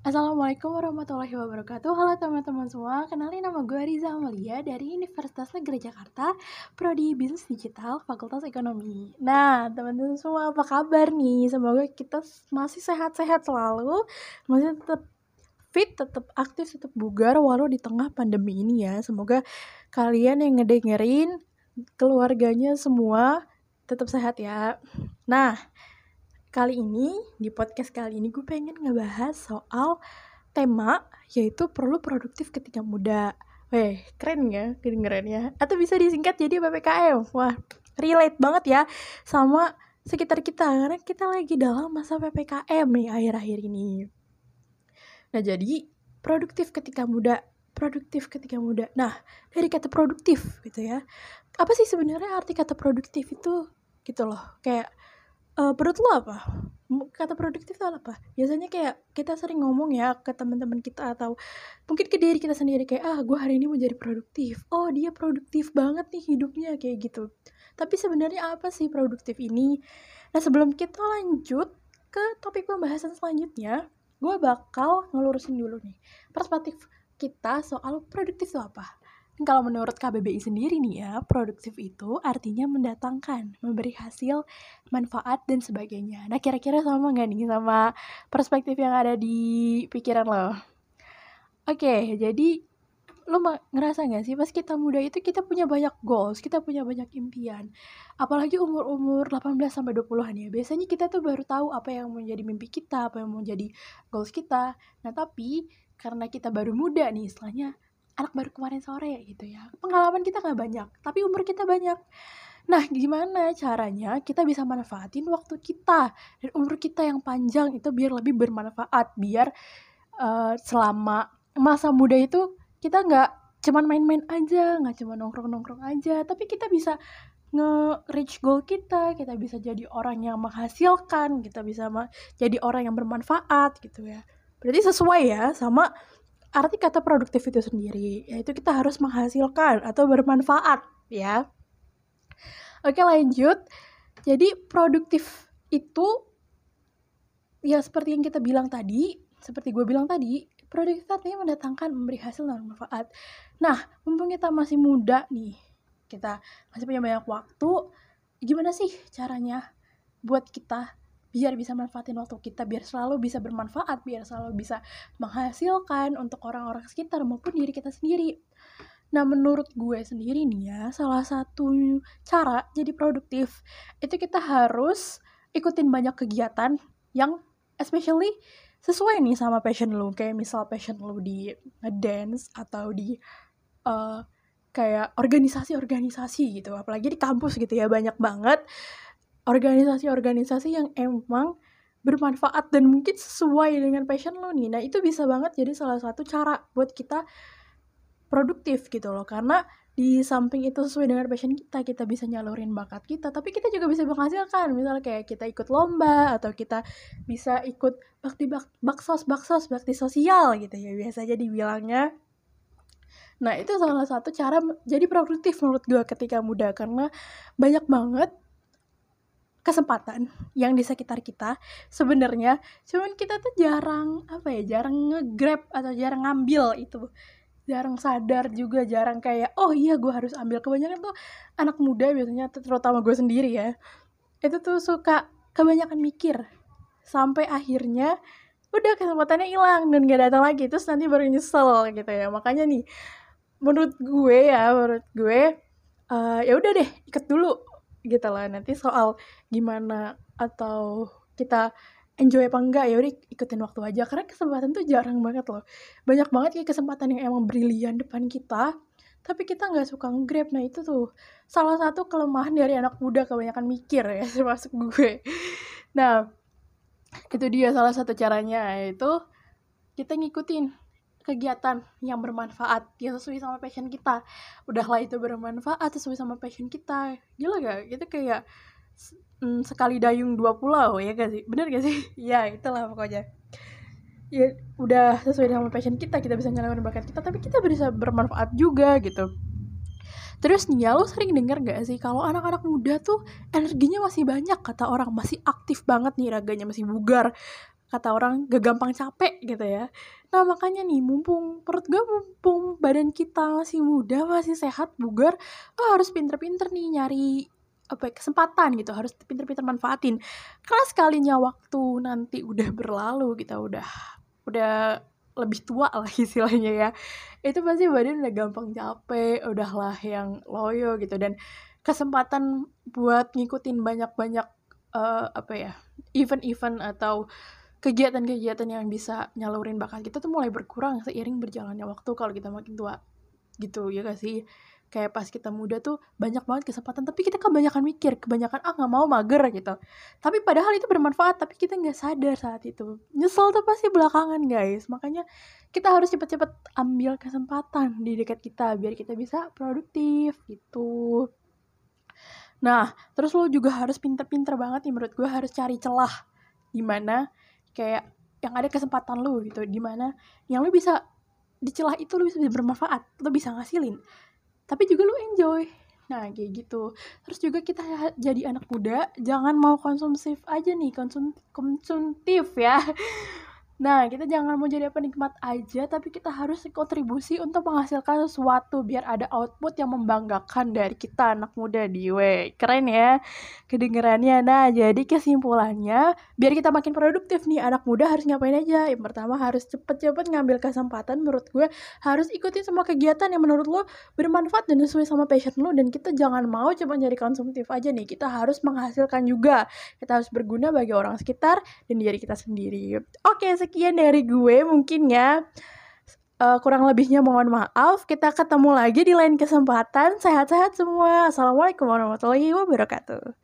Assalamualaikum warahmatullahi wabarakatuh. Halo teman-teman semua Kenalin nama gue Riza Amalia Dari Universitas Negeri Jakarta Prodi Bisnis Digital Fakultas Ekonomi. Nah teman-teman semua apa kabar nih? Semoga kita masih sehat-sehat selalu Masih tetap fit, tetap aktif, tetap bugar Walau di tengah pandemi ini ya. Semoga kalian yang ngedengerin Keluarganya semua Tetap sehat ya. Nah Kali ini, di podcast kali ini gue pengen ngebahas soal tema yaitu perlu produktif ketika muda. Weh, keren ya kedengerannya. Atau bisa disingkat jadi PPKM. Wah, relate banget ya sama sekitar kita karena kita lagi dalam masa PPKM nih akhir-akhir ini. Nah, jadi produktif ketika muda, produktif ketika muda. Nah, dari kata produktif gitu ya. Apa sih sebenarnya arti kata produktif itu? Gitu loh. Kayak uh, menurut lo apa? Kata produktif itu apa? Biasanya kayak kita sering ngomong ya ke teman-teman kita atau mungkin ke diri kita sendiri kayak ah gue hari ini mau jadi produktif. Oh dia produktif banget nih hidupnya kayak gitu. Tapi sebenarnya apa sih produktif ini? Nah sebelum kita lanjut ke topik pembahasan selanjutnya, gue bakal ngelurusin dulu nih perspektif kita soal produktif itu apa kalau menurut KBBI sendiri nih ya, produktif itu artinya mendatangkan, memberi hasil, manfaat, dan sebagainya. Nah, kira-kira sama nggak nih sama perspektif yang ada di pikiran lo? Oke, jadi lo ngerasa nggak sih pas kita muda itu kita punya banyak goals, kita punya banyak impian. Apalagi umur-umur 18 sampai 20-an ya. Biasanya kita tuh baru tahu apa yang menjadi mimpi kita, apa yang mau jadi goals kita. Nah, tapi karena kita baru muda nih, istilahnya anak baru kemarin sore gitu ya. Pengalaman kita nggak banyak tapi umur kita banyak. Nah gimana caranya kita bisa manfaatin waktu kita? Dan umur kita yang panjang itu biar lebih bermanfaat biar uh, selama masa muda itu kita nggak cuman main-main aja nggak cuma nongkrong-nongkrong aja. Tapi kita bisa nge-reach goal kita, kita bisa jadi orang yang menghasilkan, kita bisa jadi orang yang bermanfaat gitu ya. Berarti sesuai ya sama arti kata produktif itu sendiri yaitu kita harus menghasilkan atau bermanfaat ya. Oke lanjut. Jadi produktif itu ya seperti yang kita bilang tadi seperti gue bilang tadi produktif artinya mendatangkan memberi hasil dan manfaat nah mumpung kita masih muda nih kita masih punya banyak waktu gimana sih caranya buat kita biar bisa manfaatin waktu kita biar selalu bisa bermanfaat biar selalu bisa menghasilkan untuk orang-orang sekitar maupun diri kita sendiri. Nah menurut gue sendiri nih ya salah satu cara jadi produktif itu kita harus ikutin banyak kegiatan yang especially sesuai nih sama passion lo kayak misal passion lo di dance atau di uh, kayak organisasi-organisasi gitu apalagi di kampus gitu ya banyak banget organisasi-organisasi yang emang bermanfaat dan mungkin sesuai dengan passion lo nih. Nah, itu bisa banget jadi salah satu cara buat kita produktif gitu loh. Karena di samping itu sesuai dengan passion kita, kita bisa nyalurin bakat kita, tapi kita juga bisa menghasilkan. Misalnya kayak kita ikut lomba atau kita bisa ikut bakti bak baksos baksos bakti sosial gitu ya biasa jadi bilangnya. Nah, itu salah satu cara jadi produktif menurut gue ketika muda karena banyak banget kesempatan yang di sekitar kita sebenarnya. Cuman kita tuh jarang apa ya jarang ngegrab atau jarang ngambil itu. Jarang sadar juga jarang kayak oh iya gue harus ambil. Kebanyakan tuh anak muda biasanya terutama gue sendiri ya itu tuh suka kebanyakan mikir sampai akhirnya udah kesempatannya hilang dan gak datang lagi terus nanti baru nyesel gitu ya. Makanya nih menurut gue ya menurut gue uh, ya udah deh ikut dulu gitu lah. Nanti soal gimana atau kita enjoy apa enggak ya udah ikutin waktu aja. Karena kesempatan tuh jarang banget loh. Banyak banget ya kesempatan yang emang brilian depan kita tapi kita nggak suka nge-grab. Nah itu tuh salah satu kelemahan dari anak muda kebanyakan mikir ya termasuk gue. Nah itu dia salah satu caranya yaitu kita ngikutin kegiatan yang bermanfaat yang sesuai sama passion kita. Udahlah itu bermanfaat sesuai sama passion kita. Gila gak itu kayak mm, sekali dayung dua pulau ya gak sih? Bener gak sih? Ya itulah pokoknya. Ya udah sesuai dengan passion kita kita bisa nyalakan bakat kita tapi kita bisa bermanfaat juga gitu. Terus nih ya lo sering denger gak sih kalau anak-anak muda tuh energinya masih banyak kata orang. Masih aktif banget nih raganya masih bugar kata orang gak gampang capek gitu ya. Nah makanya nih mumpung perut gue mumpung badan kita masih muda masih sehat bugar lo harus pinter-pinter nih nyari apa ya, kesempatan gitu harus pinter-pinter manfaatin. Karena sekalinya waktu nanti udah berlalu kita udah udah lebih tua lah istilahnya ya itu pasti badan udah gampang capek udahlah yang loyo gitu. Dan kesempatan buat ngikutin banyak-banyak uh, apa ya event-event atau kegiatan-kegiatan yang bisa nyalurin bakat kita tuh mulai berkurang seiring berjalannya waktu kalau kita makin tua gitu ya gak sih? Kayak pas kita muda tuh banyak banget kesempatan tapi kita kebanyakan mikir kebanyakan ah nggak mau mager gitu. Tapi padahal itu bermanfaat tapi kita nggak sadar saat itu. Nyesel tuh pasti belakangan guys. Makanya kita harus cepet-cepet ambil kesempatan di dekat kita biar kita bisa produktif gitu. Nah terus lo juga harus pinter-pinter banget nih menurut gue harus cari celah di mana kayak yang ada kesempatan lu gitu di mana yang lu bisa di celah itu lu bisa bermanfaat lu bisa ngasilin. Tapi juga lu enjoy. Nah kayak gitu. Terus juga kita jadi anak muda jangan mau konsumtif aja nih konsum konsumtif ya Nah, kita jangan mau jadi penikmat aja, tapi kita harus kontribusi untuk menghasilkan sesuatu biar ada output yang membanggakan dari kita anak muda di W. Keren ya kedengerannya. Nah, jadi kesimpulannya, biar kita makin produktif nih, anak muda harus ngapain aja? Yang pertama harus cepet-cepet ngambil kesempatan menurut gue, harus ikutin semua kegiatan yang menurut lo bermanfaat dan sesuai sama passion lo, dan kita jangan mau cuma jadi konsumtif aja nih, kita harus menghasilkan juga. Kita harus berguna bagi orang sekitar dan diri kita sendiri. Oke, sekian dari gue mungkin ya. Uh, kurang lebihnya mohon maaf. Kita ketemu lagi di lain kesempatan. Sehat-sehat semua. Assalamualaikum warahmatullahi wabarakatuh.